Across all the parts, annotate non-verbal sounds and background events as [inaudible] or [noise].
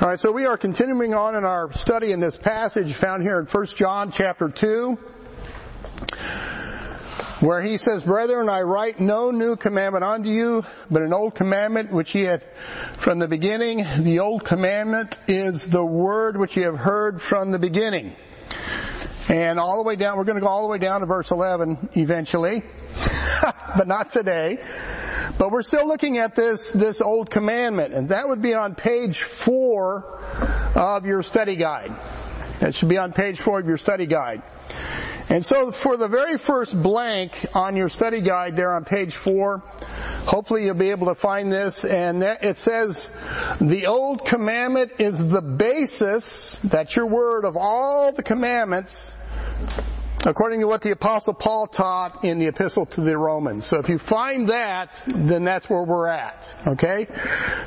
All right, so we are continuing on in our study in this passage found here in 1 John chapter 2, where he says, Brethren, I write no new commandment unto you, but an old commandment which ye had from the beginning. The old commandment is the word which ye have heard from the beginning. And all the way down, we're going to go all the way down to verse 11 eventually, [laughs] but not today. But we're still looking at this, this old commandment, and that would be on page four of your study guide. That should be on page four of your study guide. And so for the very first blank on your study guide there on page four, hopefully you'll be able to find this and it says, the old commandment is the basis, that's your word, of all the commandments according to what the apostle Paul taught in the epistle to the Romans. So if you find that, then that's where we're at. Okay?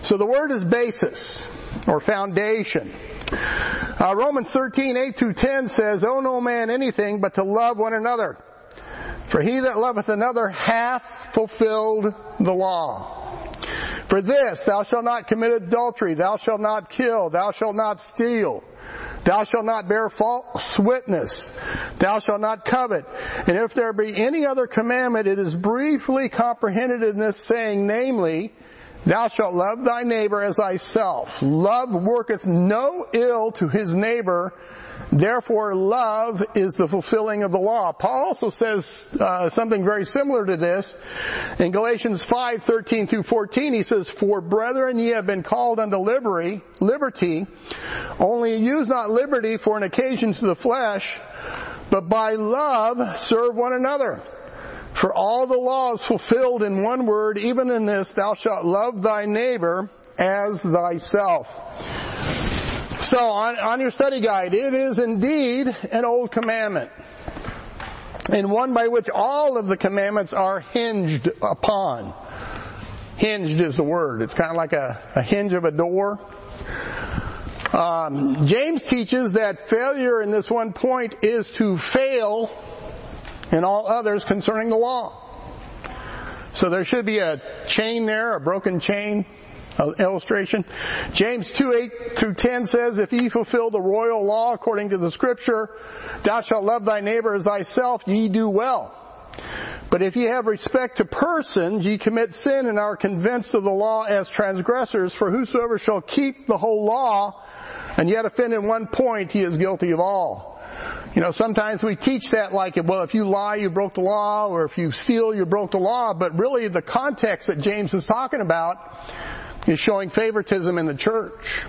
So the word is basis or foundation. Uh, Romans 13, 8 through 10 says, Owe no man anything but to love one another. For he that loveth another hath fulfilled the law. For this, thou shalt not commit adultery, thou shalt not kill, thou shalt not steal, thou shalt not bear false witness, thou shalt not covet. And if there be any other commandment, it is briefly comprehended in this saying, namely, Thou shalt love thy neighbor as thyself. Love worketh no ill to his neighbor. Therefore, love is the fulfilling of the law. Paul also says uh, something very similar to this in Galatians 5, 13 through 14. He says, For brethren, ye have been called unto liberty, liberty, only use not liberty for an occasion to the flesh, but by love serve one another. For all the law is fulfilled in one word, even in this, thou shalt love thy neighbor as thyself. So on, on your study guide, it is indeed an old commandment. And one by which all of the commandments are hinged upon. Hinged is the word. It's kind of like a, a hinge of a door. Um, James teaches that failure in this one point is to fail in all others concerning the law. So there should be a chain there, a broken chain Uh, illustration. James 2, 8 through 10 says, If ye fulfill the royal law according to the scripture, thou shalt love thy neighbor as thyself, ye do well. But if ye have respect to persons, ye commit sin and are convinced of the law as transgressors, for whosoever shall keep the whole law and yet offend in one point, he is guilty of all. You know, sometimes we teach that like, well, if you lie, you broke the law, or if you steal, you broke the law, but really the context that James is talking about is showing favoritism in the church.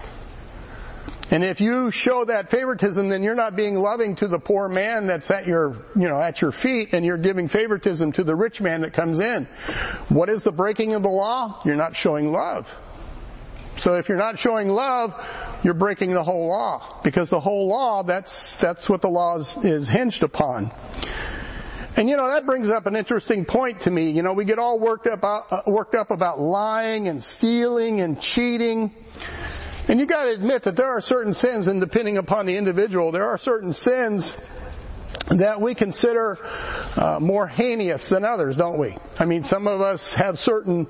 And if you show that favoritism, then you're not being loving to the poor man that's at your, you know, at your feet, and you're giving favoritism to the rich man that comes in. What is the breaking of the law? You're not showing love. So if you're not showing love, you're breaking the whole law. Because the whole law, that's, that's what the law is, is hinged upon. And you know, that brings up an interesting point to me. You know, we get all worked up, uh, worked up about lying and stealing and cheating. And you gotta admit that there are certain sins, and depending upon the individual, there are certain sins that we consider uh, more heinous than others, don't we? I mean, some of us have certain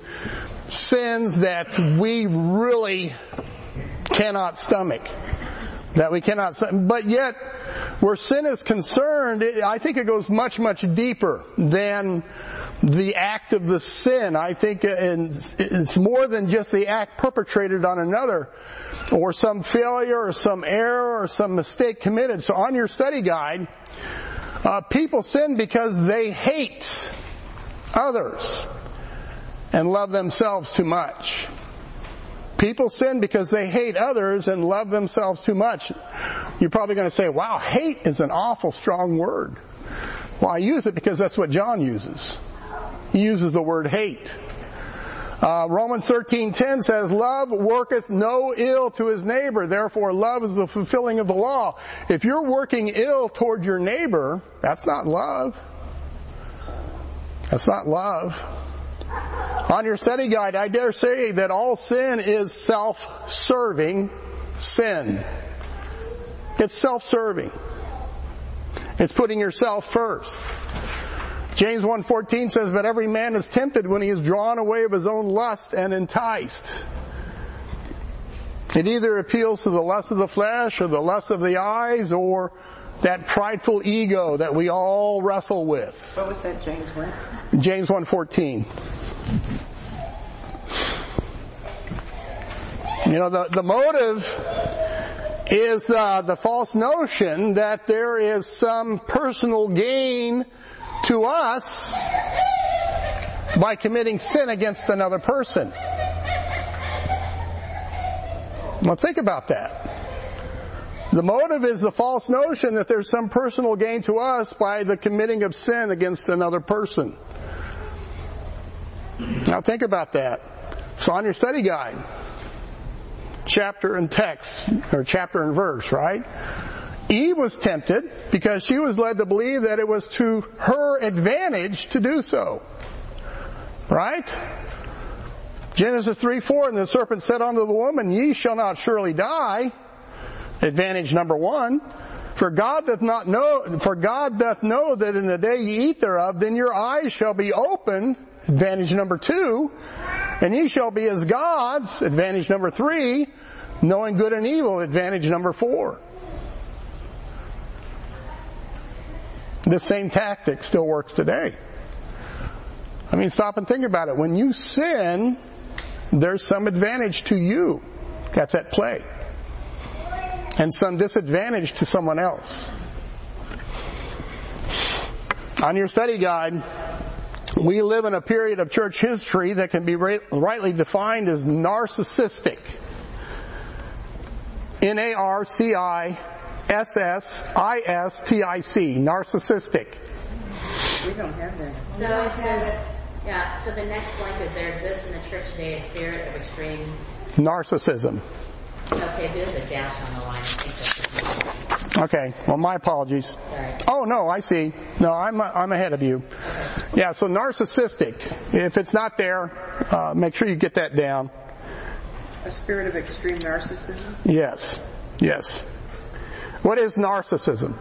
sins that we really cannot stomach. That we cannot, but yet, where sin is concerned, I think it goes much, much deeper than the act of the sin. I think it's more than just the act perpetrated on another, or some failure, or some error, or some mistake committed. So on your study guide, uh, people sin because they hate others and love themselves too much. People sin because they hate others and love themselves too much. You're probably going to say, wow, hate is an awful strong word. Well, I use it because that's what John uses. He uses the word hate. Uh, Romans 13:10 says, "Love worketh no ill to his neighbor; therefore love is the fulfilling of the law." If you're working ill toward your neighbor, that's not love. That's not love. On your study guide, I dare say that all sin is self-serving sin. It's self-serving. It's putting yourself first. James 1.14 says, But every man is tempted when he is drawn away of his own lust and enticed. It either appeals to the lust of the flesh or the lust of the eyes or that prideful ego that we all wrestle with. What was that, James? 1? James 1.14. You know, the, the motive is uh, the false notion that there is some personal gain to us by committing sin against another person. Now think about that. The motive is the false notion that there's some personal gain to us by the committing of sin against another person. Now think about that. It's on your study guide. Chapter and text, or chapter and verse, right? Eve was tempted because she was led to believe that it was to her advantage to do so. Right? Genesis 3, 4, and the serpent said unto the woman, Ye shall not surely die. Advantage number one. For God doth not know, for God doth know that in the day ye eat thereof, then your eyes shall be opened. Advantage number two. And ye shall be as gods. Advantage number three. Knowing good and evil. Advantage number four. This same tactic still works today. I mean, stop and think about it. When you sin, there's some advantage to you that's at play. And some disadvantage to someone else. On your study guide, we live in a period of church history that can be rightly defined as narcissistic. N-A-R-C-I-S-S-I-S-T-I-C. Narcissistic. We don't have that. So it says, yeah, so the next blank is there exists in the church today a spirit of extreme, Narcissism. Okay, there's a dash on the line. I think that's Okay. Well, my apologies. Sorry. Oh no, I see. No, I'm I'm ahead of you. Yeah. So narcissistic. If it's not there, uh, make sure you get that down. A spirit of extreme narcissism. Yes. Yes. What is narcissism?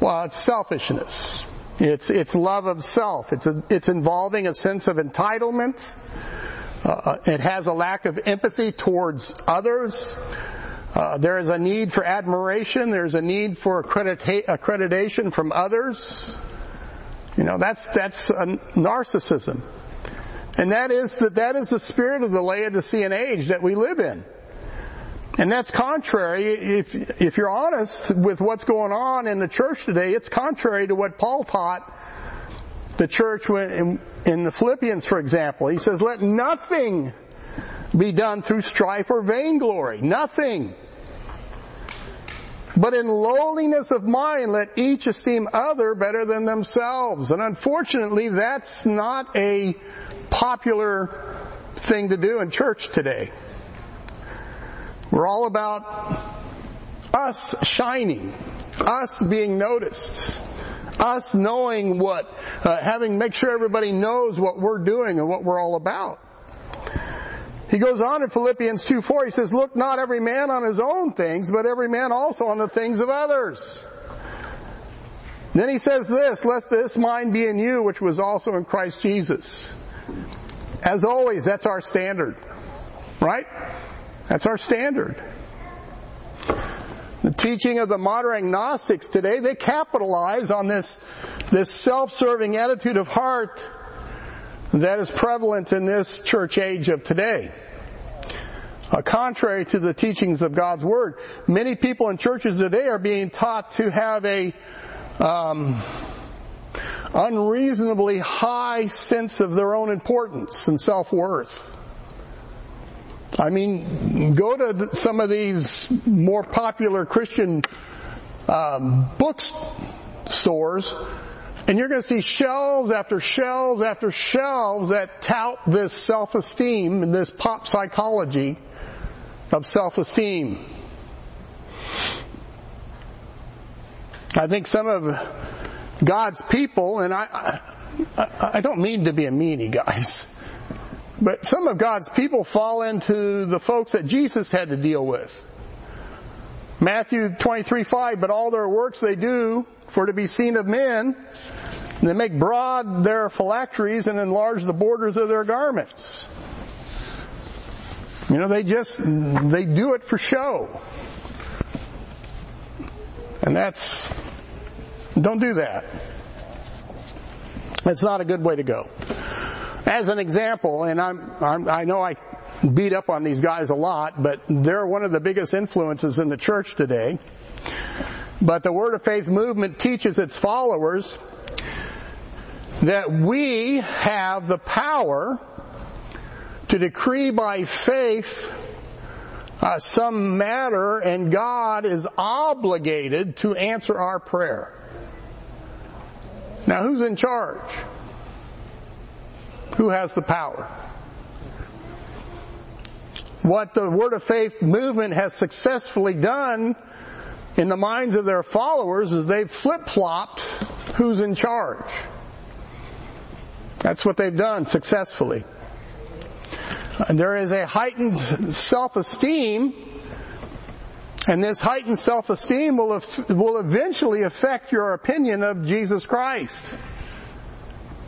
Well, it's selfishness. It's it's love of self. It's a, it's involving a sense of entitlement. Uh, it has a lack of empathy towards others. Uh, there is a need for admiration. There's a need for accredita- accreditation from others. You know, that's that's narcissism, and that is that that is the spirit of the Laodicean age that we live in. And that's contrary, if, if you're honest with what's going on in the church today, it's contrary to what Paul taught the church in, the Philippians, for example. He says, let nothing be done through strife or vainglory. Nothing. But in lowliness of mind, let each esteem other better than themselves. And unfortunately, that's not a popular thing to do in church today. We're all about us shining, us being noticed, us knowing what, uh, having make sure everybody knows what we're doing and what we're all about. He goes on in Philippians 2 4, he says, Look not every man on his own things, but every man also on the things of others. Then he says this, Lest this mind be in you, which was also in Christ Jesus. As always, that's our standard. Right? That's our standard. Teaching of the modern agnostics today, they capitalize on this, this self-serving attitude of heart that is prevalent in this church age of today. Uh, contrary to the teachings of God's Word, many people in churches today are being taught to have a um, unreasonably high sense of their own importance and self-worth. I mean, go to some of these more popular Christian um, bookstores, and you're going to see shelves after shelves after shelves that tout this self-esteem and this pop psychology of self-esteem. I think some of God's people, and I, I, I don't mean to be a meanie, guys. But some of God's people fall into the folks that Jesus had to deal with. Matthew 23, 5, but all their works they do for to be seen of men, they make broad their phylacteries and enlarge the borders of their garments. You know, they just, they do it for show. And that's, don't do that. That's not a good way to go. As an example, and I'm, I'm, I know I beat up on these guys a lot, but they're one of the biggest influences in the church today. But the Word of Faith movement teaches its followers that we have the power to decree by faith uh, some matter and God is obligated to answer our prayer. Now who's in charge? Who has the power? What the Word of Faith movement has successfully done in the minds of their followers is they've flip-flopped who's in charge. That's what they've done successfully. And there is a heightened self-esteem, and this heightened self-esteem will, will eventually affect your opinion of Jesus Christ.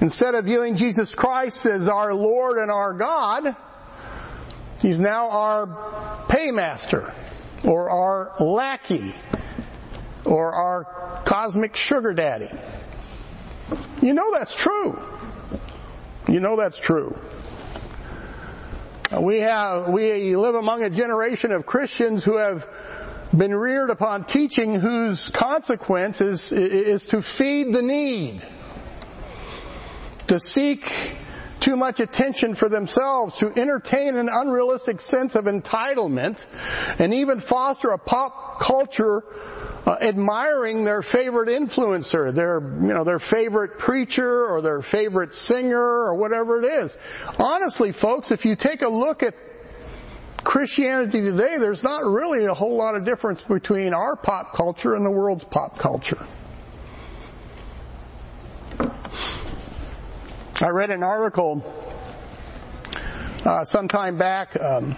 Instead of viewing Jesus Christ as our Lord and our God, He's now our paymaster, or our lackey, or our cosmic sugar daddy. You know that's true. You know that's true. We have, we live among a generation of Christians who have been reared upon teaching whose consequence is, is to feed the need. To seek too much attention for themselves, to entertain an unrealistic sense of entitlement, and even foster a pop culture uh, admiring their favorite influencer, their, you know, their favorite preacher or their favorite singer or whatever it is. Honestly, folks, if you take a look at Christianity today, there's not really a whole lot of difference between our pop culture and the world's pop culture. I read an article uh, some time back, um,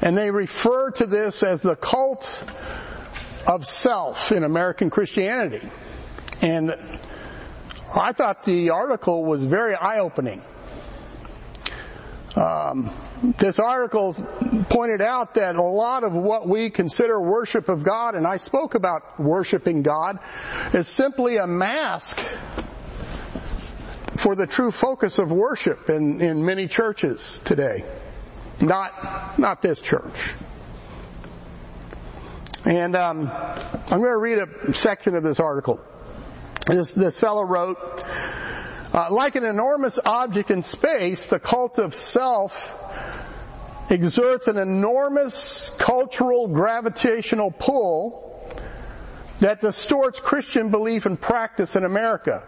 and they refer to this as the cult of self in American Christianity. And I thought the article was very eye-opening. Um, this article pointed out that a lot of what we consider worship of God, and I spoke about worshiping God, is simply a mask for the true focus of worship in, in many churches today. Not, not this church. And um, I'm going to read a section of this article. This, this fellow wrote, uh, like an enormous object in space, the cult of self exerts an enormous cultural gravitational pull that distorts Christian belief and practice in America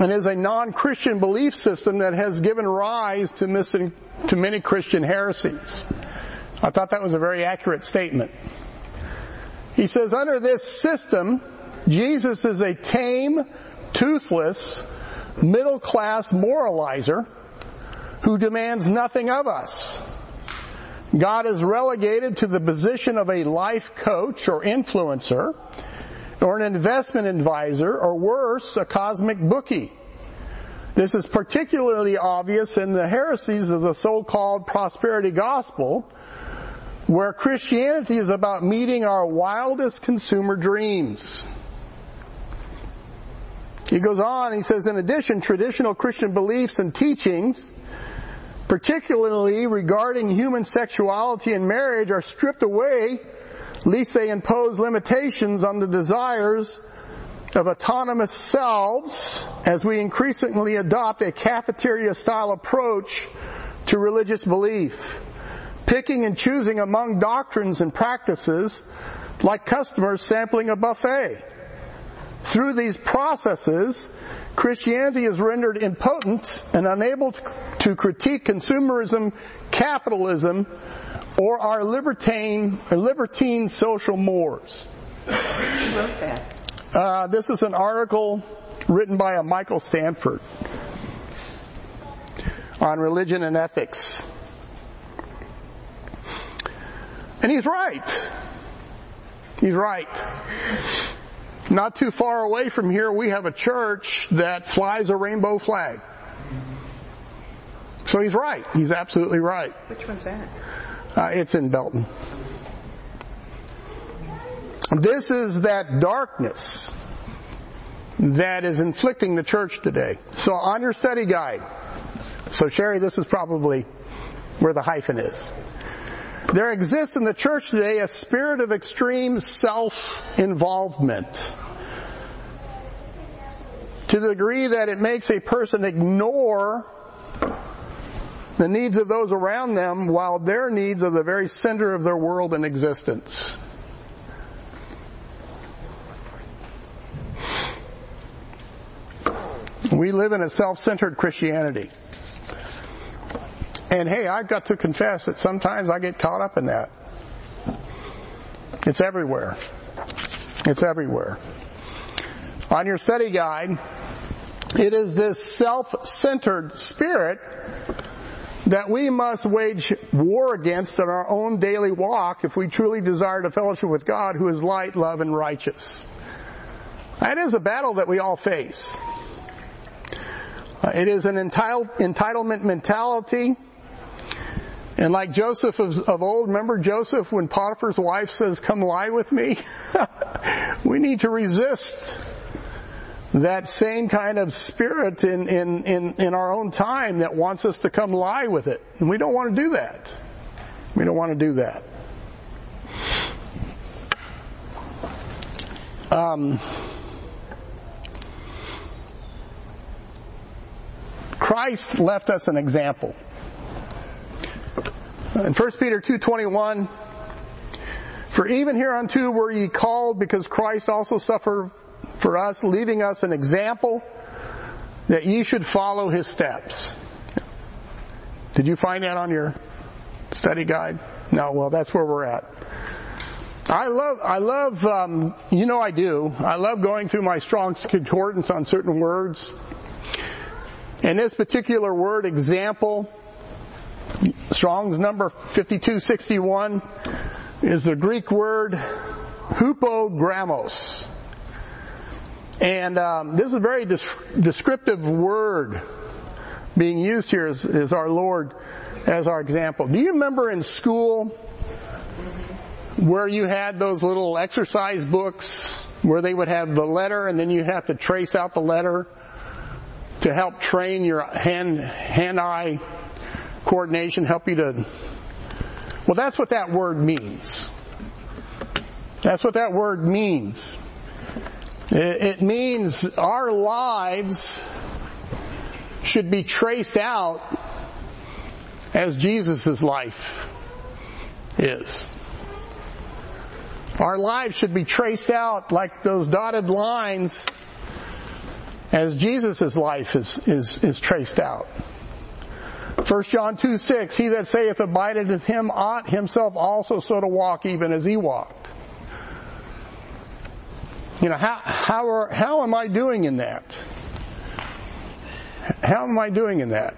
and is a non-Christian belief system that has given rise to, to many Christian heresies. I thought that was a very accurate statement. He says, under this system, Jesus is a tame, toothless, middle class moralizer who demands nothing of us. God is relegated to the position of a life coach or influencer or an investment advisor, or worse, a cosmic bookie. This is particularly obvious in the heresies of the so-called prosperity gospel, where Christianity is about meeting our wildest consumer dreams. He goes on, he says, in addition, traditional Christian beliefs and teachings, particularly regarding human sexuality and marriage, are stripped away least they impose limitations on the desires of autonomous selves as we increasingly adopt a cafeteria style approach to religious belief, picking and choosing among doctrines and practices like customers sampling a buffet. Through these processes, Christianity is rendered impotent and unable to critique consumerism, capitalism, or our libertine, libertine social mores. Who wrote that? Uh, this is an article written by a Michael Stanford on religion and ethics. And he's right. He's right. Not too far away from here, we have a church that flies a rainbow flag. So he's right. He's absolutely right. Which one's that? Uh, it's in Belton. This is that darkness that is inflicting the church today. So on your study guide, so Sherry, this is probably where the hyphen is. There exists in the church today a spirit of extreme self-involvement to the degree that it makes a person ignore the needs of those around them while their needs are the very center of their world and existence. We live in a self-centered Christianity. And hey, I've got to confess that sometimes I get caught up in that. It's everywhere. It's everywhere. On your study guide, it is this self-centered spirit that we must wage war against in our own daily walk if we truly desire to fellowship with God who is light, love, and righteous. That is a battle that we all face. Uh, it is an entitlement mentality. And like Joseph of, of, old, remember Joseph when Potiphar's wife says, come lie with me? [laughs] we need to resist that same kind of spirit in, in, in, in our own time that wants us to come lie with it. And we don't want to do that. We don't want to do that. Um, Christ left us an example. In 1 Peter 2.21, For even hereunto were ye called, because Christ also suffered for us, leaving us an example that ye should follow his steps. Did you find that on your study guide? No, well that's where we're at. I love, I love, um, you know I do. I love going through my Strong's Concordance on certain words. And this particular word, example, Strong's number 5261, is the Greek word hupogrammos. And um, this is a very descriptive word being used here as, our Lord as our example. Do you remember in school where you had those little exercise books where they would have the letter and then you have to trace out the letter to help train your hand, hand-eye coordination, help you to, well that's what that word means. That's what that word means. It means our lives should be traced out as Jesus' life is. Our lives should be traced out like those dotted lines as Jesus' life is, is, is traced out. 1 John 2, 6, He that saith abideth in him ought himself also so to walk even as he walked. You know, how, how, are, how am I doing in that? How am I doing in that?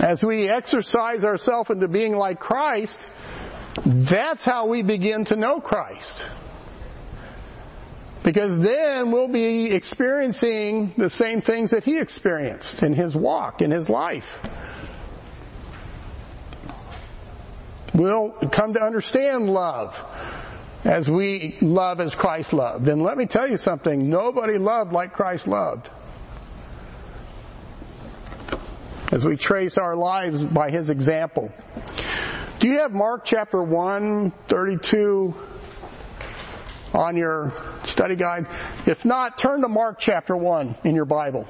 As we exercise ourselves into being like Christ, that's how we begin to know Christ. Because then we'll be experiencing the same things that He experienced in His walk, in His life. We'll come to understand love as we love as Christ loved. And let me tell you something, nobody loved like Christ loved. As we trace our lives by His example. Do you have Mark chapter 1, 32 on your study guide? If not, turn to Mark chapter 1 in your Bible.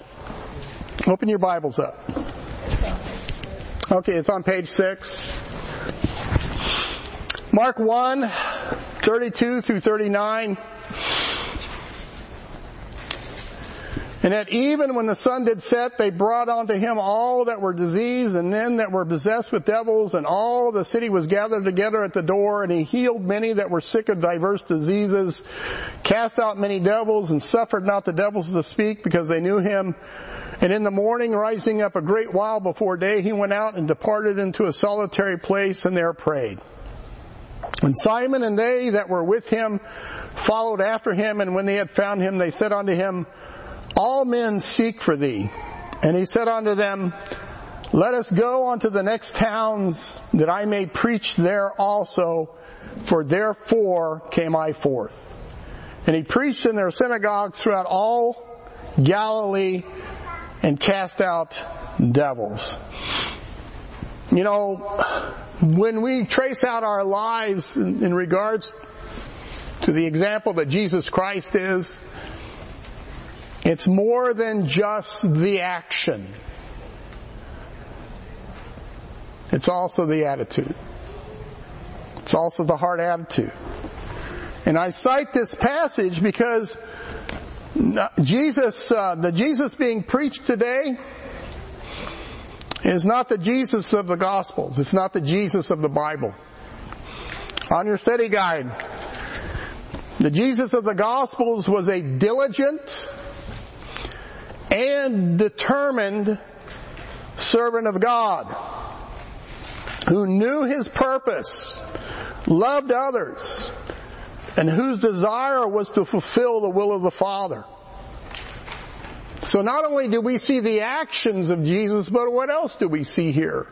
Open your Bibles up. Okay, it's on page 6. Mark 1, 32 through 39. And that even when the sun did set, they brought unto him all that were diseased and men that were possessed with devils, and all the city was gathered together at the door, and he healed many that were sick of diverse diseases, cast out many devils, and suffered not the devils to speak because they knew him. And in the morning, rising up a great while before day, he went out and departed into a solitary place and there prayed. And Simon and they that were with him followed after him, and when they had found him, they said unto him, All men seek for thee. And he said unto them, Let us go unto the next towns, that I may preach there also, for therefore came I forth. And he preached in their synagogues throughout all Galilee and cast out devils. You know, when we trace out our lives in, in regards to the example that Jesus Christ is, it's more than just the action. It's also the attitude. It's also the heart attitude. And I cite this passage because Jesus, uh, the Jesus being preached today is not the Jesus of the Gospels. It's not the Jesus of the Bible. On your study guide, the Jesus of the Gospels was a diligent and determined servant of God who knew his purpose, loved others, and whose desire was to fulfill the will of the Father. So not only do we see the actions of Jesus, but what else do we see here?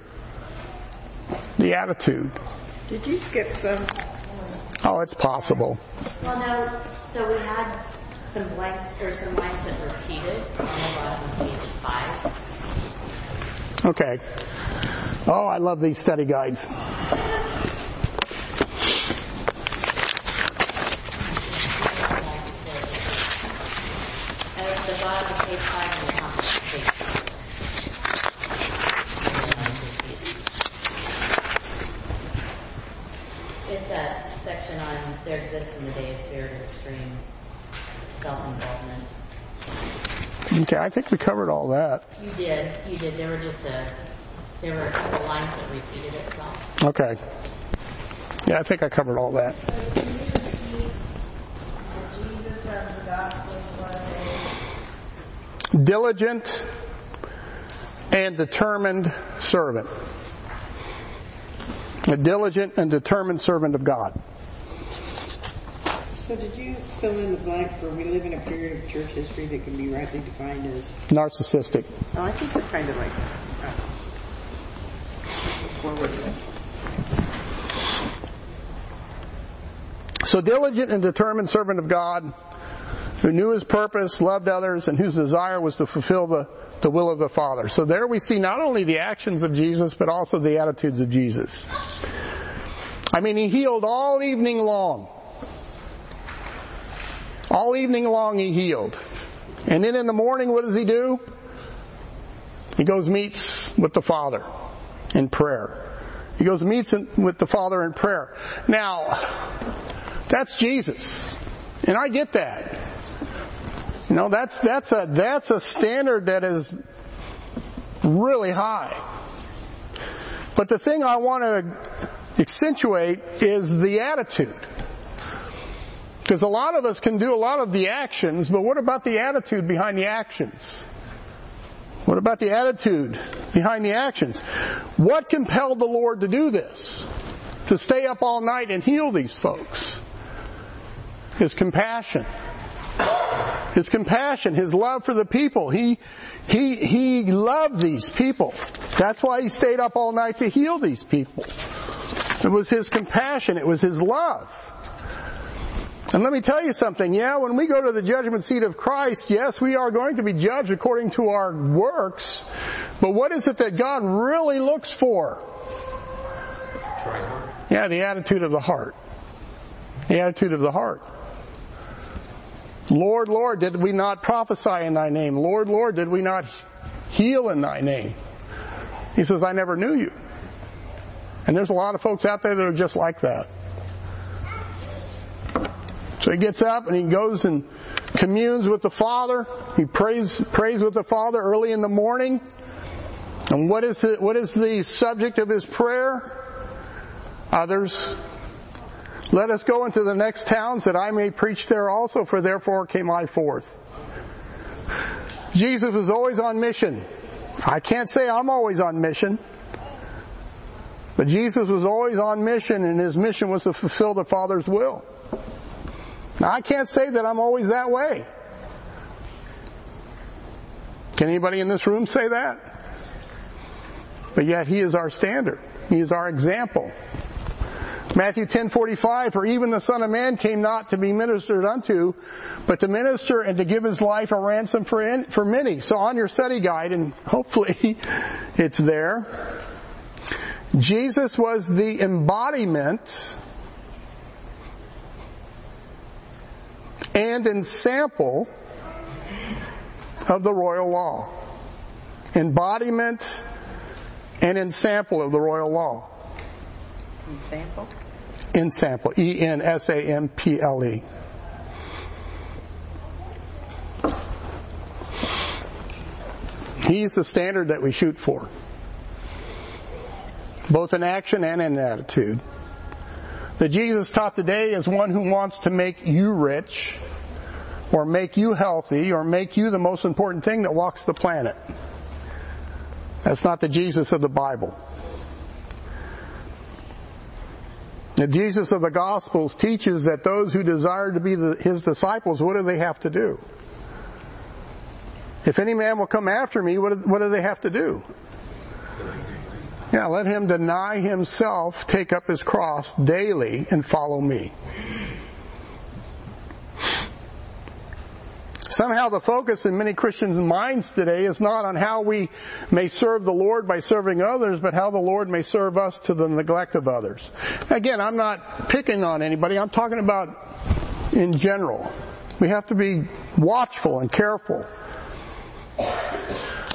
The attitude. Did you skip some? Oh, it's possible. Well, no, so we had some blanks, or some lines that repeated on the bottom of page five. Okay. Oh, I love these study guides. And at the bottom of page five and the top of page five. It's a section on there exists in the day a spirit of extreme self-involvement. Okay, I think we covered all that. You did, you did. There were just a, there were a couple lines that repeated itself. Okay. Yeah, I think I covered all that. Diligent and determined servant. A diligent and determined servant of God. So did you fill in the blank for we live in a period of church history that can be rightly defined as? Narcissistic. Oh, I think we're kind of like forward. So diligent and determined servant of God who knew his purpose, loved others, and whose desire was to fulfill the, the will of the Father. So there we see not only the actions of Jesus, but also the attitudes of Jesus. I mean, he healed all evening long. All evening long he healed. And then in the morning, what does he do? He goes meets with the Father in prayer. He goes meets with the Father in prayer. Now, that's Jesus. And I get that. You know, that's, that's a, that's a standard that is really high. But the thing I want to accentuate is the attitude. Because a lot of us can do a lot of the actions, but what about the attitude behind the actions? What about the attitude behind the actions? What compelled the Lord to do this? To stay up all night and heal these folks? His compassion. His compassion, His love for the people. He, he, he loved these people. That's why He stayed up all night to heal these people. It was His compassion. It was His love. And let me tell you something. Yeah, when we go to the judgment seat of Christ, yes, we are going to be judged according to our works. But what is it that God really looks for? Yeah, the attitude of the heart. The attitude of the heart. Lord, Lord, did we not prophesy in thy name? Lord, Lord, did we not heal in thy name? He says, I never knew you. And there's a lot of folks out there that are just like that. So he gets up and he goes and communes with the Father. He prays, prays with the Father early in the morning. And what is the, what is the subject of his prayer? Others. Let us go into the next towns that I may preach there also, for therefore came I forth. Jesus was always on mission. I can't say I'm always on mission. But Jesus was always on mission and his mission was to fulfill the Father's will. Now I can't say that I'm always that way. Can anybody in this room say that? But yet he is our standard. He is our example. Matthew 10:45 for even the son of man came not to be ministered unto but to minister and to give his life a ransom for in, for many. So on your study guide and hopefully [laughs] it's there. Jesus was the embodiment and ensample of the royal law. Embodiment and ensample of the royal law. Example? Ensample. E-N-S-A-M-P-L-E. He's the standard that we shoot for. Both in action and in attitude. The Jesus taught today is one who wants to make you rich, or make you healthy, or make you the most important thing that walks the planet. That's not the Jesus of the Bible. The Jesus of the Gospels teaches that those who desire to be the, his disciples, what do they have to do? If any man will come after me, what do, what do they have to do? Yeah, let him deny himself, take up his cross daily, and follow me. Somehow the focus in many Christians' minds today is not on how we may serve the Lord by serving others, but how the Lord may serve us to the neglect of others. Again, I'm not picking on anybody. I'm talking about in general. We have to be watchful and careful.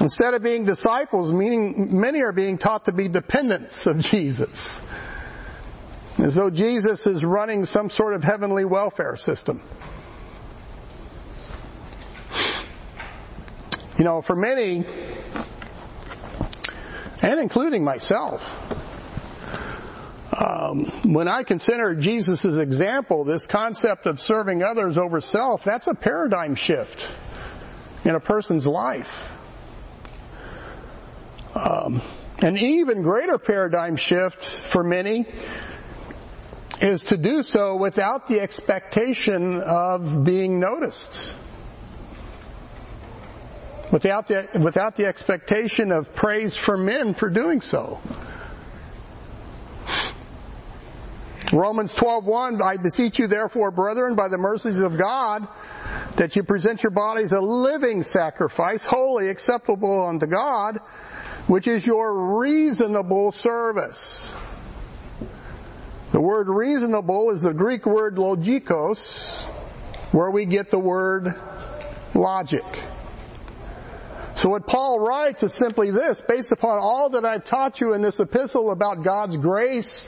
Instead of being disciples, meaning many are being taught to be dependents of Jesus. As though Jesus is running some sort of heavenly welfare system. You know, for many, and including myself, um, when I consider Jesus' example, this concept of serving others over self, that's a paradigm shift in a person's life. Um, an even greater paradigm shift for many is to do so without the expectation of being noticed without the, without the expectation of praise for men for doing so. Romans 12:1 I beseech you therefore brethren by the mercies of God that you present your bodies a living sacrifice holy acceptable unto God which is your reasonable service. The word reasonable is the Greek word logikos where we get the word logic. So what Paul writes is simply this, based upon all that I've taught you in this epistle about God's grace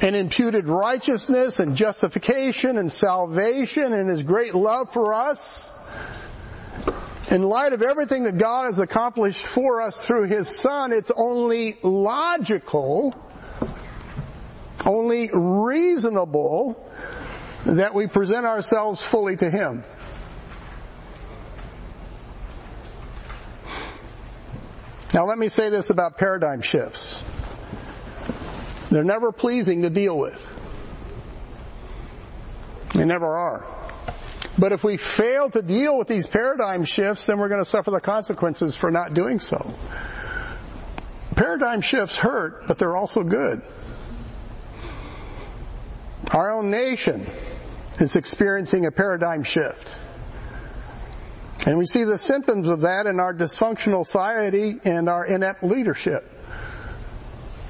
and imputed righteousness and justification and salvation and His great love for us, in light of everything that God has accomplished for us through His Son, it's only logical, only reasonable that we present ourselves fully to Him. Now let me say this about paradigm shifts. They're never pleasing to deal with. They never are. But if we fail to deal with these paradigm shifts, then we're going to suffer the consequences for not doing so. Paradigm shifts hurt, but they're also good. Our own nation is experiencing a paradigm shift. And we see the symptoms of that in our dysfunctional society and our inept leadership.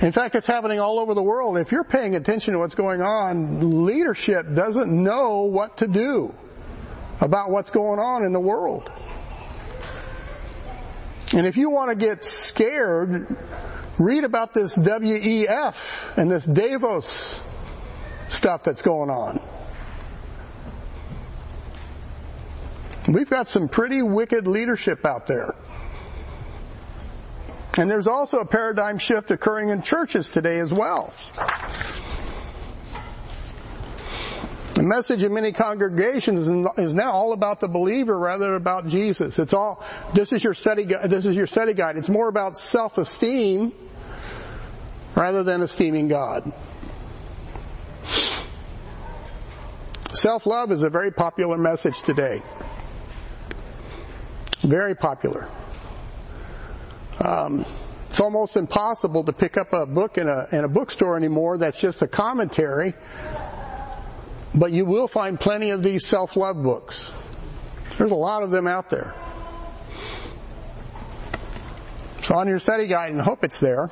In fact, it's happening all over the world. If you're paying attention to what's going on, leadership doesn't know what to do about what's going on in the world. And if you want to get scared, read about this WEF and this Davos stuff that's going on. We've got some pretty wicked leadership out there. And there's also a paradigm shift occurring in churches today as well. The message in many congregations is now all about the believer rather than about Jesus. It's all, this is your study this is your study guide. It's more about self-esteem rather than esteeming God. Self-love is a very popular message today. Very popular. Um, it's almost impossible to pick up a book in a, in a bookstore anymore that's just a commentary, but you will find plenty of these self-love books. There's a lot of them out there. So on your study guide, and hope it's there.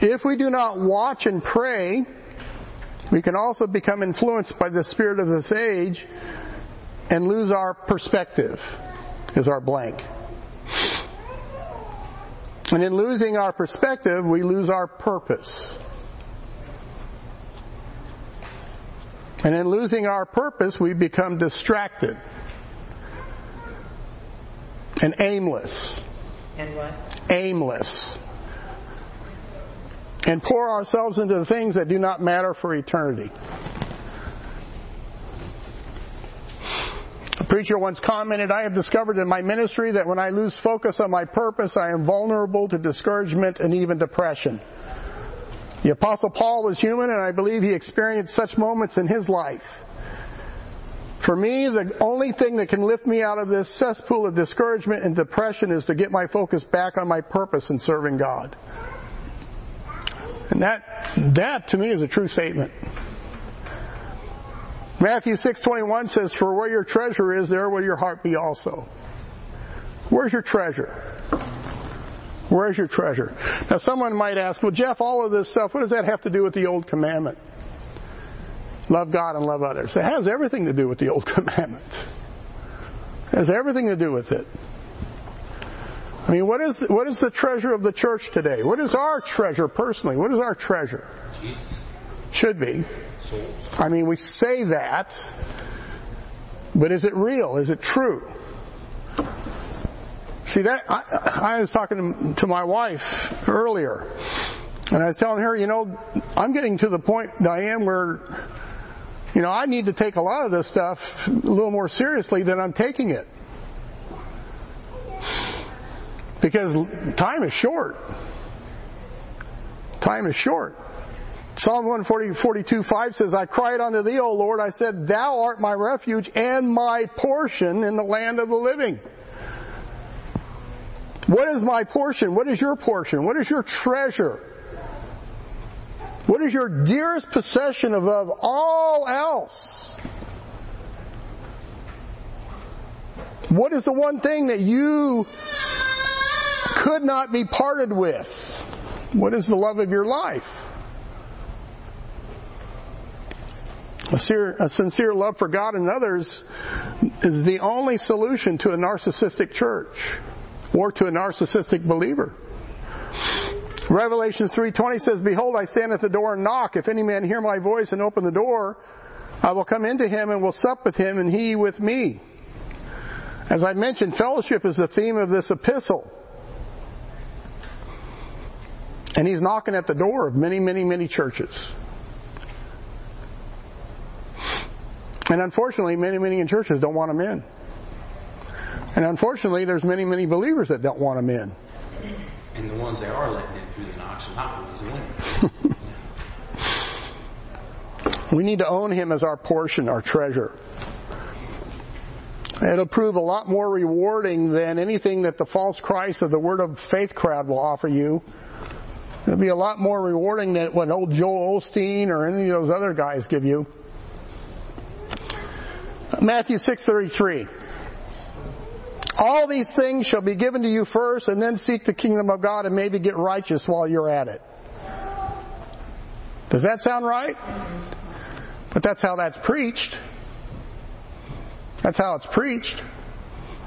If we do not watch and pray, we can also become influenced by the spirit of this age and lose our perspective, is our blank. And in losing our perspective, we lose our purpose. And in losing our purpose, we become distracted and aimless. And what? Aimless. And pour ourselves into the things that do not matter for eternity. A preacher once commented, I have discovered in my ministry that when I lose focus on my purpose, I am vulnerable to discouragement and even depression. The apostle Paul was human and I believe he experienced such moments in his life. For me, the only thing that can lift me out of this cesspool of discouragement and depression is to get my focus back on my purpose in serving God. And that, that to me is a true statement. Matthew 6:21 says, "For where your treasure is, there will your heart be also." Where's your treasure? Where's your treasure? Now someone might ask, well Jeff, all of this stuff, what does that have to do with the old commandment? Love God and love others. It has everything to do with the old [laughs] commandment. It has everything to do with it. I mean, what is, what is the treasure of the church today? What is our treasure personally? What is our treasure? Jesus. Should be. Souls. I mean, we say that, but is it real? Is it true? See that, I, I was talking to my wife earlier, and I was telling her, you know, I'm getting to the point, Diane, where, you know, I need to take a lot of this stuff a little more seriously than I'm taking it. Because time is short. Time is short. Psalm 140, 42, 5 says, I cried unto thee, O Lord, I said, Thou art my refuge and my portion in the land of the living. What is my portion? What is your portion? What is your treasure? What is your dearest possession above all else? What is the one thing that you could not be parted with? What is the love of your life? A sincere, a sincere, love for God and others is the only solution to a narcissistic church or to a narcissistic believer. Revelation 3:20 says, "Behold, I stand at the door and knock. If any man hear my voice and open the door, I will come into him and will sup with him and he with me." As I mentioned, fellowship is the theme of this epistle. And he's knocking at the door of many, many, many churches. And unfortunately, many, many churches don't want him in. And unfortunately, there's many, many believers that don't want him in. And the ones that are letting in through the knocks are not the ones who win. [laughs] We need to own him as our portion, our treasure. It'll prove a lot more rewarding than anything that the false Christ of the Word of Faith crowd will offer you. It'll be a lot more rewarding than what old Joel Osteen or any of those other guys give you. Matthew 6:33. All these things shall be given to you first and then seek the kingdom of God and maybe get righteous while you're at it. Does that sound right? But that's how that's preached. That's how it's preached.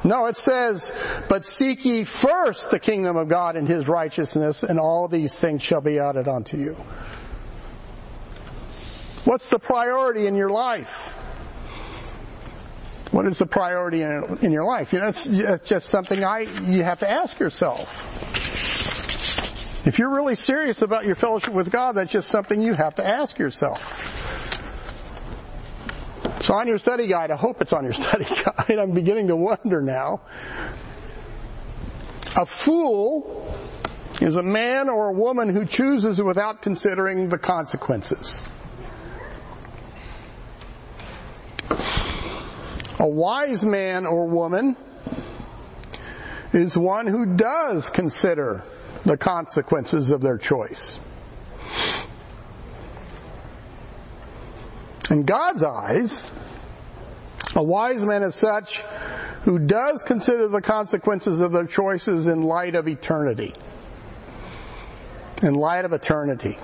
No, it says, but seek ye first the kingdom of God and his righteousness and all these things shall be added unto you. What's the priority in your life? What is the priority in, in your life? You know, just something I, you have to ask yourself. If you're really serious about your fellowship with God, that's just something you have to ask yourself. So on your study guide, I hope it's on your [laughs] study guide. I'm beginning to wonder now. A fool is a man or a woman who chooses without considering the consequences. A wise man or woman is one who does consider the consequences of their choice. In God's eyes, a wise man is such who does consider the consequences of their choices in light of eternity. In light of eternity.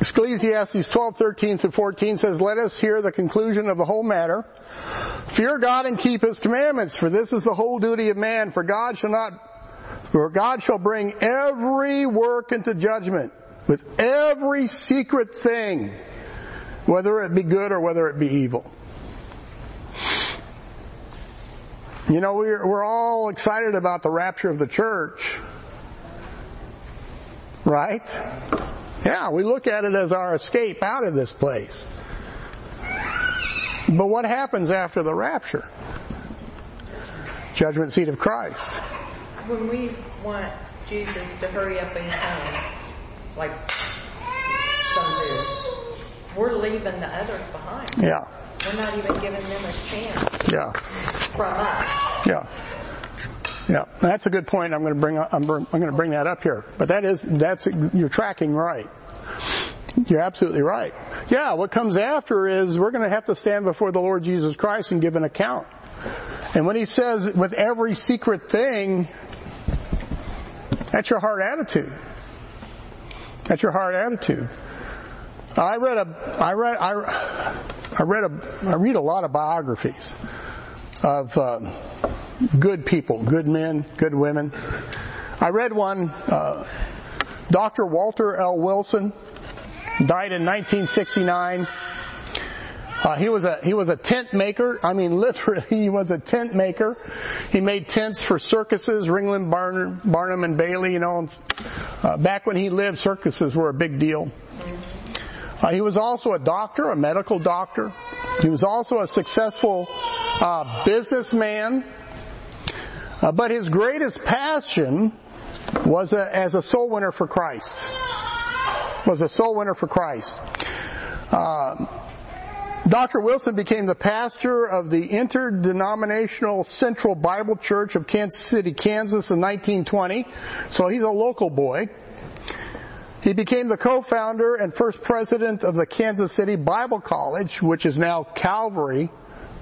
Ecclesiastes 12, 13 to 14 says, Let us hear the conclusion of the whole matter. Fear God and keep His commandments, for this is the whole duty of man, for God shall not, for God shall bring every work into judgment with every secret thing, whether it be good or whether it be evil. You know, we're, we're all excited about the rapture of the church. Right? Yeah, we look at it as our escape out of this place. But what happens after the rapture? Judgment seat of Christ. When we want Jesus to hurry up and come, like some do, we're leaving the others behind. Yeah, We're not even giving them a chance yeah, from us. yeah. Yeah, that's a good point. I'm going to bring I'm, I'm going to bring that up here. But that is that's you're tracking right. [laughs] You're absolutely right. Yeah, what comes after is we're going to have to stand before the Lord Jesus Christ and give an account. And when he says with every secret thing, that's your heart attitude. That's your heart attitude. I read a, I read, I, I read a, I read a lot of biographies of um, good people, good men, good women. I read one, uh, Dr. Walter L. Wilson, died in 1969. Uh, he was a he was a tent maker. I mean, [laughs] literally, he was a tent maker. He made tents for circuses, Ringling, Barnum, Barnum and Bailey. You know, uh, back when he lived, circuses were a big deal. Uh, he was also a doctor, a medical doctor. He was also a successful uh, businessman. Uh, but his greatest passion was a, as a soul winner for Christ. Was a soul winner for Christ. Uh, Dr. Wilson became the pastor of the interdenominational Central Bible Church of Kansas City, Kansas in 1920. So he's a local boy. He became the co-founder and first president of the Kansas City Bible College, which is now Calvary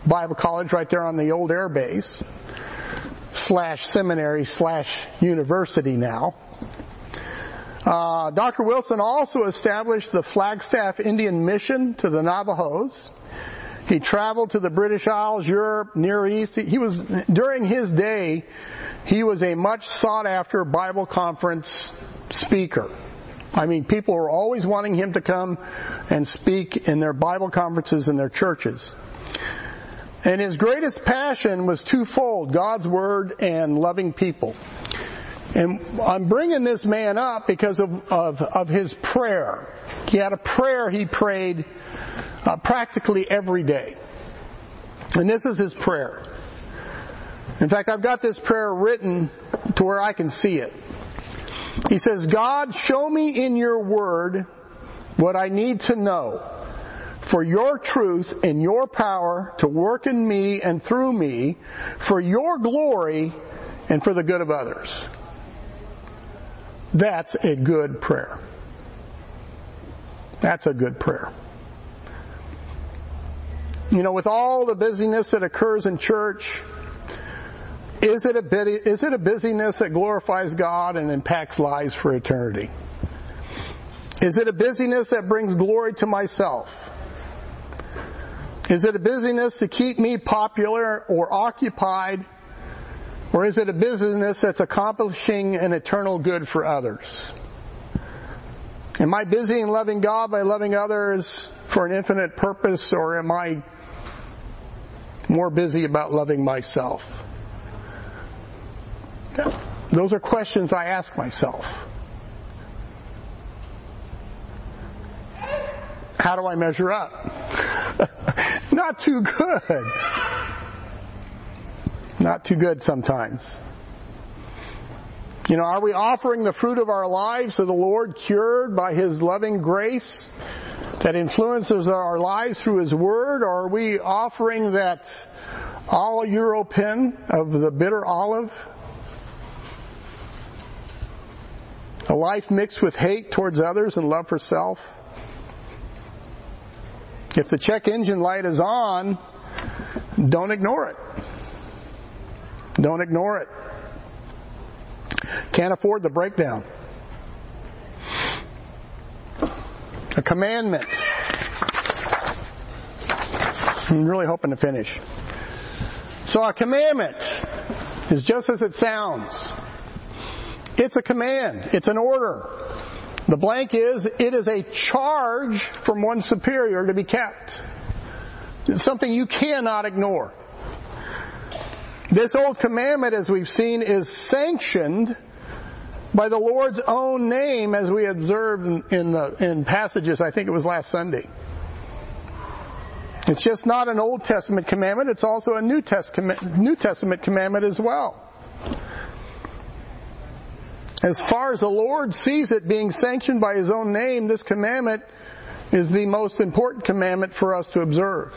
Bible College right there on the old air base, slash seminary slash university now. Uh, Dr. Wilson also established the Flagstaff Indian Mission to the Navajos. He traveled to the British Isles, Europe, Near East. He was, during his day, he was a much sought after Bible conference speaker. I mean, people were always wanting him to come and speak in their Bible conferences in their churches. And his greatest passion was twofold, God's Word and loving people. And I'm bringing this man up because of, of, of his prayer. He had a prayer he prayed uh, practically every day. And this is his prayer. In fact, I've got this prayer written to where I can see it. He says, God, show me in your word what I need to know for your truth and your power to work in me and through me for your glory and for the good of others. That's a good prayer. That's a good prayer. You know, with all the busyness that occurs in church, is it a is it a busyness that glorifies God and impacts lives for eternity? Is it a busyness that brings glory to myself? Is it a busyness to keep me popular or occupied? Or is it a busyness that's accomplishing an eternal good for others? Am I busy in loving God by loving others for an infinite purpose or am I more busy about loving myself? Those are questions I ask myself. How do I measure up? [laughs] Not too good. Not too good sometimes. You know, are we offering the fruit of our lives to the Lord cured by His loving grace that influences our lives through His Word, or are we offering that oleuropein of the bitter olive, a life mixed with hate towards others and love for self. If the check engine light is on, don't ignore it. Don't ignore it. Can't afford the breakdown. A commandment. I'm really hoping to finish. So a commandment is just as it sounds. It's a command. It's an order. The blank is, it is a charge from one superior to be kept. It's something you cannot ignore. This old commandment, as we've seen, is sanctioned by the Lord's own name, as we observed in, the, in passages, I think it was last Sunday. It's just not an Old Testament commandment, it's also a New New Testament commandment as well. As far as the Lord sees it being sanctioned by His own name, this commandment is the most important commandment for us to observe.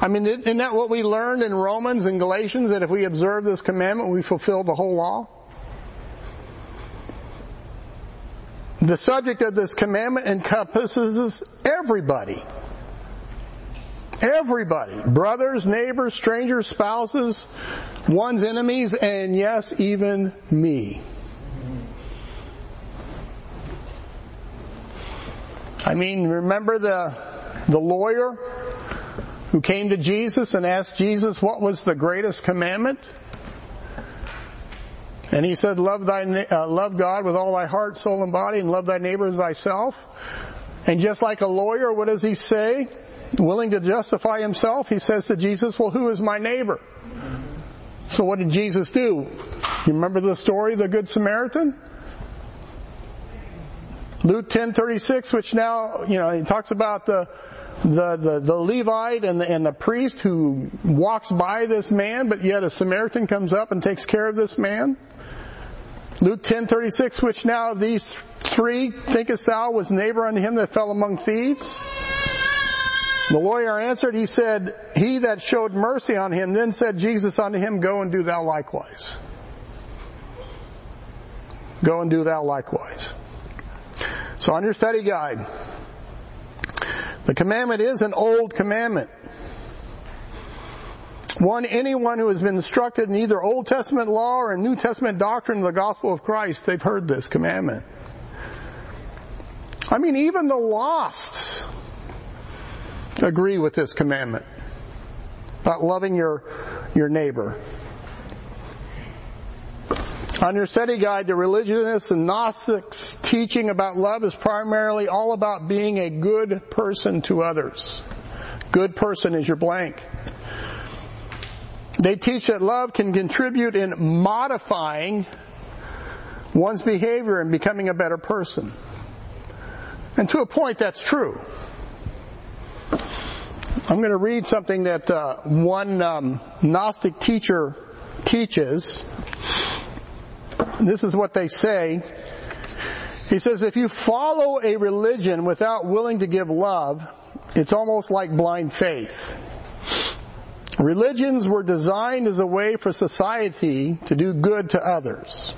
I mean, isn't that what we learned in Romans and Galatians, that if we observe this commandment, we fulfill the whole law? The subject of this commandment encompasses everybody. Everybody. Brothers, neighbors, strangers, spouses, one's enemies, and yes, even me. I mean, remember the, the lawyer who came to Jesus and asked Jesus what was the greatest commandment? And he said, love thy, uh, love God with all thy heart, soul, and body, and love thy neighbor as thyself. And just like a lawyer, what does he say? Willing to justify himself, he says to Jesus, well, who is my neighbor? So what did Jesus do? You remember the story of the Good Samaritan? Luke 10:36, which now, you know, he talks about the the, the, the Levite and the, and the priest who walks by this man, but yet a Samaritan comes up and takes care of this man. Luke 10:36, which now these three thinkest thou was neighbor unto him that fell among thieves? The lawyer answered, he said, he that showed mercy on him, then said Jesus unto him, go and do thou likewise. Go and do thou likewise. So on your study guide, the commandment is an old commandment. One, anyone who has been instructed in either Old Testament law or New Testament doctrine of the gospel of Christ, they've heard this commandment. I mean, even the lost agree with this commandment about loving your, your neighbor. On your study guide, the religionists and Gnostics teaching about love is primarily all about being a good person to others. Good person is your blank. They teach that love can contribute in modifying one's behavior and becoming a better person. And to a point, that's true. I'm going to read something that uh, one um, Gnostic teacher teaches. This is what they say. He says, if you follow a religion without willing to give love, it's almost like blind faith. Religions were designed as a way for society to do good to others.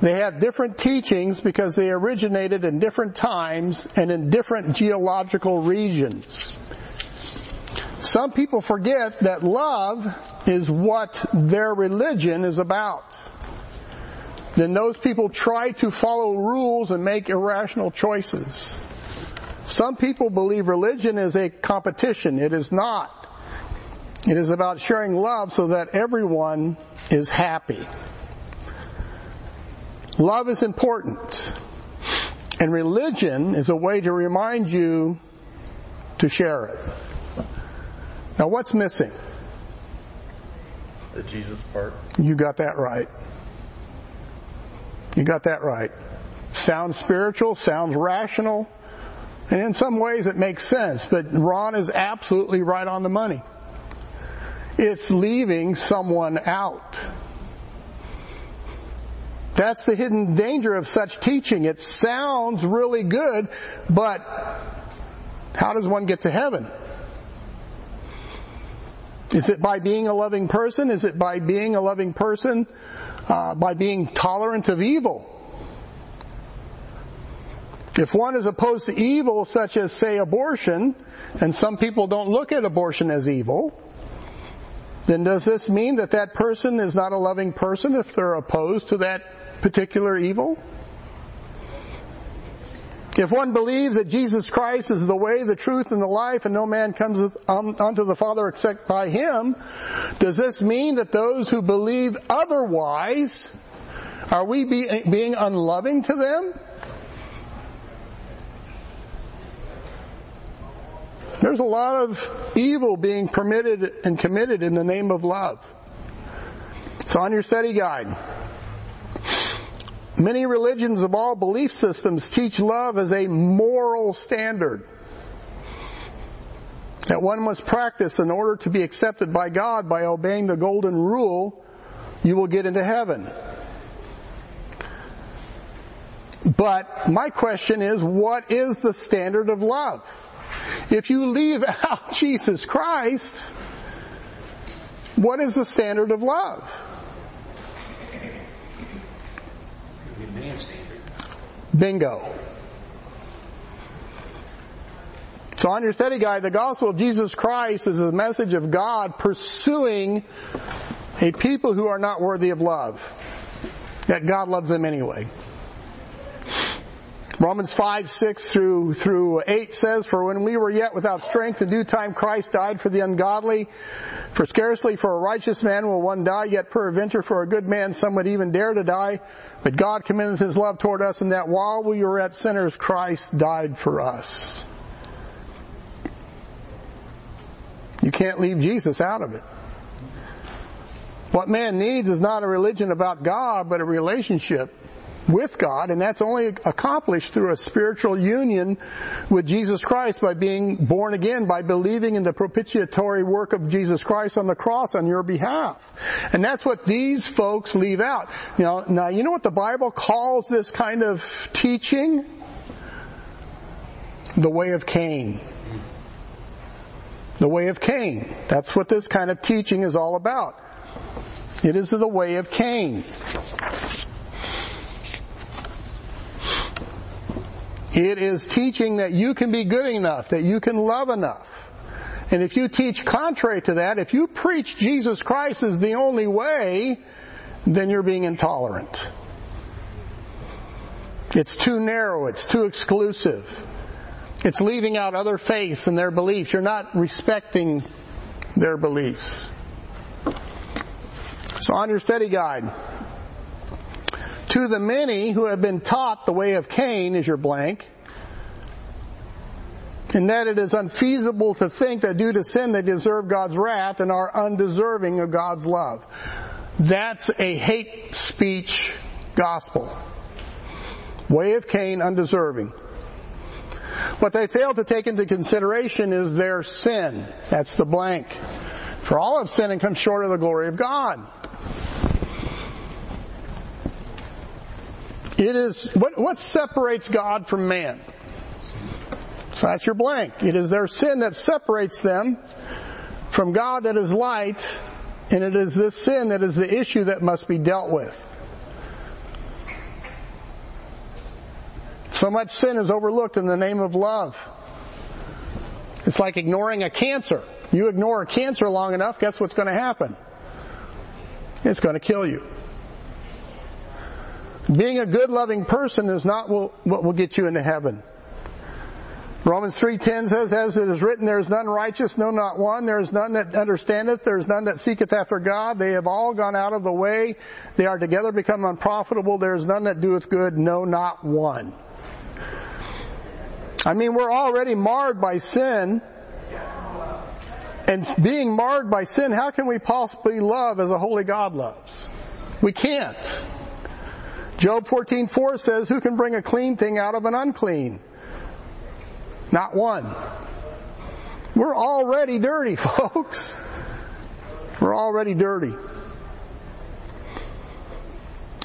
They have different teachings because they originated in different times and in different geological regions. Some people forget that love is what their religion is about. Then those people try to follow rules and make irrational choices. Some people believe religion is a competition. It is not. It is about sharing love so that everyone is happy. Love is important. And religion is a way to remind you to share it. Now what's missing? The Jesus part. You got that right. You got that right. Sounds spiritual, sounds rational, and in some ways it makes sense, but Ron is absolutely right on the money. It's leaving someone out. That's the hidden danger of such teaching. It sounds really good, but how does one get to heaven? Is it by being a loving person? Is it by being a loving person uh, by being tolerant of evil? If one is opposed to evil, such as, say, abortion, and some people don't look at abortion as evil, then does this mean that that person is not a loving person if they're opposed to that particular evil? If one believes that Jesus Christ is the way, the truth, and the life, and no man comes unto the Father except by Him, does this mean that those who believe otherwise, are we be, being unloving to them? There's a lot of evil being permitted and committed in the name of love. It's on your study guide. Many religions of all belief systems teach love as a moral standard that one must practice in order to be accepted by God by obeying the golden rule, you will get into heaven. But my question is, what is the standard of love? If you leave [laughs] out Jesus Christ, what is the standard of love? Standard. Bingo. So on your study guide, the gospel of Jesus Christ is a message of God pursuing a people who are not worthy of love. Yet God loves them anyway. Romans 5, 6 through, through 8 says, For when we were yet without strength, in due time Christ died for the ungodly. For scarcely for a righteous man will one die, yet peradventure for a good man some would even dare to die. But God commended his love toward us in that while we were at sinners, Christ died for us. You can't leave Jesus out of it. What man needs is not a religion about God, but a relationship with God, and that's only accomplished through a spiritual union with Jesus Christ by being born again, by believing in the propitiatory work of Jesus Christ on the cross on your behalf. And that's what these folks leave out. Now, now you know what the Bible calls this kind of teaching? The way of Cain. The way of Cain. That's what this kind of teaching is all about. It is the way of Cain. It is teaching that you can be good enough, that you can love enough. And if you teach contrary to that, if you preach Jesus Christ is the only way, then you're being intolerant. It's too narrow, it's too exclusive. It's leaving out other faiths and their beliefs. You're not respecting their beliefs. So on your study guide, to the many who have been taught the way of Cain is your blank, and that it is unfeasible to think that due to sin they deserve God's wrath and are undeserving of God's love. That's a hate speech gospel. Way of Cain, undeserving. What they fail to take into consideration is their sin. That's the blank. For all have sinned and come short of the glory of God. It is, what, what separates God from man? So that's your blank. It is their sin that separates them from God that is light, and it is this sin that is the issue that must be dealt with. So much sin is overlooked in the name of love. It's like ignoring a cancer. You ignore a cancer long enough, guess what's going to happen? It's going to kill you. Being a good loving person is not what will get you into heaven. Romans 3.10 says, as it is written, there is none righteous, no not one. There is none that understandeth. There is none that seeketh after God. They have all gone out of the way. They are together become unprofitable. There is none that doeth good, no not one. I mean, we're already marred by sin. And being marred by sin, how can we possibly love as a holy God loves? We can't. Job 14:4 says, "Who can bring a clean thing out of an unclean?" Not one. We're already dirty, [laughs] folks. We're already dirty.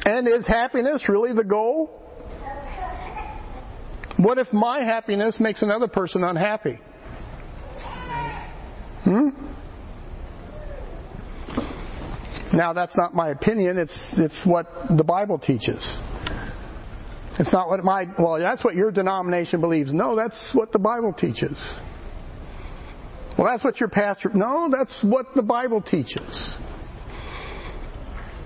And is happiness really the goal? What if my happiness makes another person unhappy? Hmm? Now that's not my opinion, it's, it's what the Bible teaches. It's not what my, well, that's what your denomination believes. No, that's what the Bible teaches. Well, that's what your pastor, no, that's what the Bible teaches.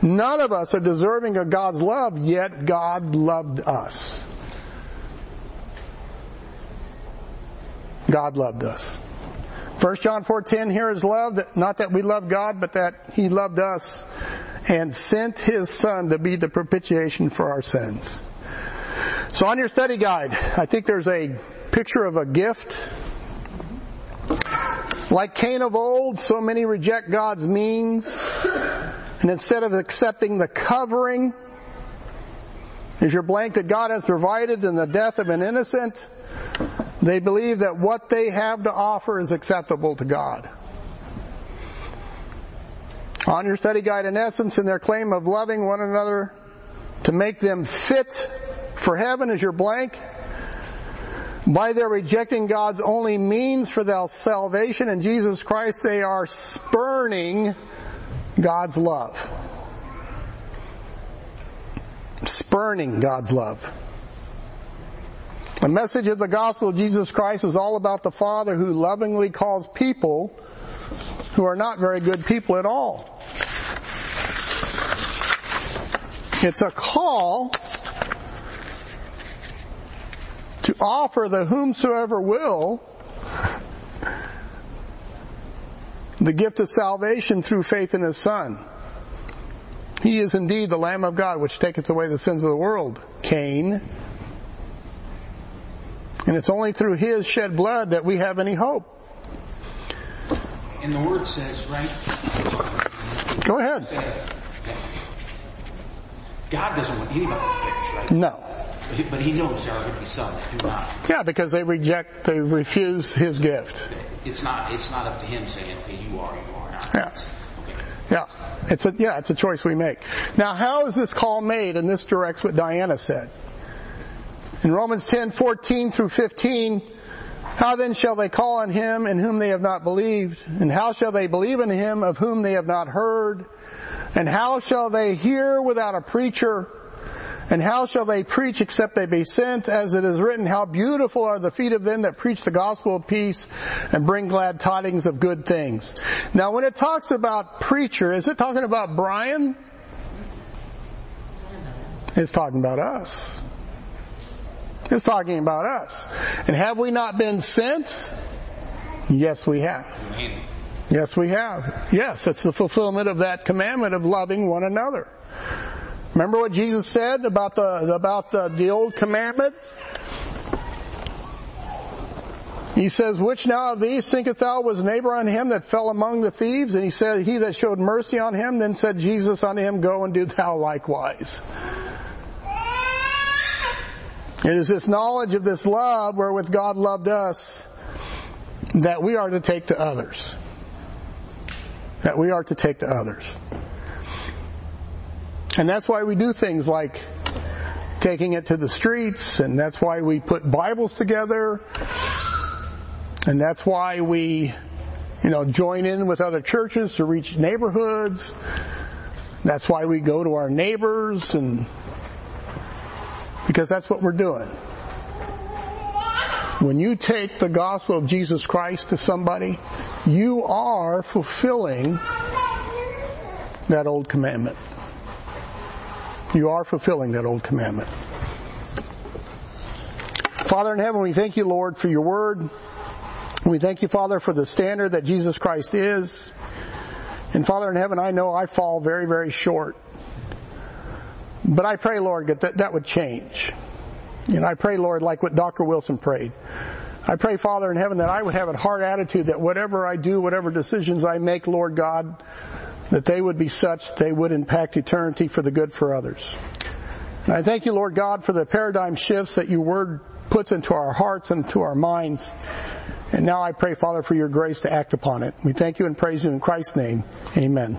None of us are deserving of God's love, yet God loved us. God loved us. 1 John 4:10 here is love that not that we love God but that he loved us and sent his son to be the propitiation for our sins. So on your study guide, I think there's a picture of a gift. Like Cain of old, so many reject God's means and instead of accepting the covering is your blank that God has provided in the death of an innocent, they believe that what they have to offer is acceptable to God. On your study guide, in essence, in their claim of loving one another to make them fit for heaven is your blank. By their rejecting God's only means for their salvation in Jesus Christ, they are spurning God's love. Spurning God's love. The message of the gospel of Jesus Christ is all about the Father who lovingly calls people who are not very good people at all. It's a call to offer the whomsoever will the gift of salvation through faith in His Son. He is indeed the Lamb of God which taketh away the sins of the world, Cain. And it's only through His shed blood that we have any hope. And the word says, right? Go ahead. God doesn't want anybody to perish, right? No. But he- knows there are going to be some that do not. Yeah, because they reject, they refuse His gift. It's not, it's not up to him saying, hey, you are, you are not. Yeah. Okay. Yeah. It's a, yeah, it's a choice we make. Now, how is this call made? And this directs what Diana said. In Romans 10, 14 through 15, how then shall they call on him in whom they have not believed? And how shall they believe in him of whom they have not heard? And how shall they hear without a preacher? And how shall they preach except they be sent? As it is written, how beautiful are the feet of them that preach the gospel of peace and bring glad tidings of good things. Now when it talks about preacher, is it talking about Brian? It's talking about us. It's talking about us. And have we not been sent? Yes, we have. Yes, we have. Yes, it's the fulfillment of that commandment of loving one another. Remember what Jesus said about the about the, the old commandment? He says, Which now of these thinkest thou was neighbor on him that fell among the thieves? And he said, He that showed mercy on him, then said Jesus unto him, Go and do thou likewise. It is this knowledge of this love wherewith God loved us that we are to take to others. That we are to take to others. And that's why we do things like taking it to the streets, and that's why we put Bibles together, and that's why we, you know, join in with other churches to reach neighborhoods. That's why we go to our neighbors and because that's what we're doing. When you take the gospel of Jesus Christ to somebody, you are fulfilling that old commandment. You are fulfilling that old commandment. Father in heaven, we thank you, Lord, for your word. We thank you, Father, for the standard that Jesus Christ is. And Father in heaven, I know I fall very, very short. But I pray, Lord, that that would change. And I pray, Lord, like what Dr. Wilson prayed. I pray, Father in heaven, that I would have a hard attitude that whatever I do, whatever decisions I make, Lord God, that they would be such that they would impact eternity for the good for others. And I thank you, Lord God, for the paradigm shifts that your word puts into our hearts and to our minds. And now I pray, Father, for your grace to act upon it. We thank you and praise you in Christ's name. Amen.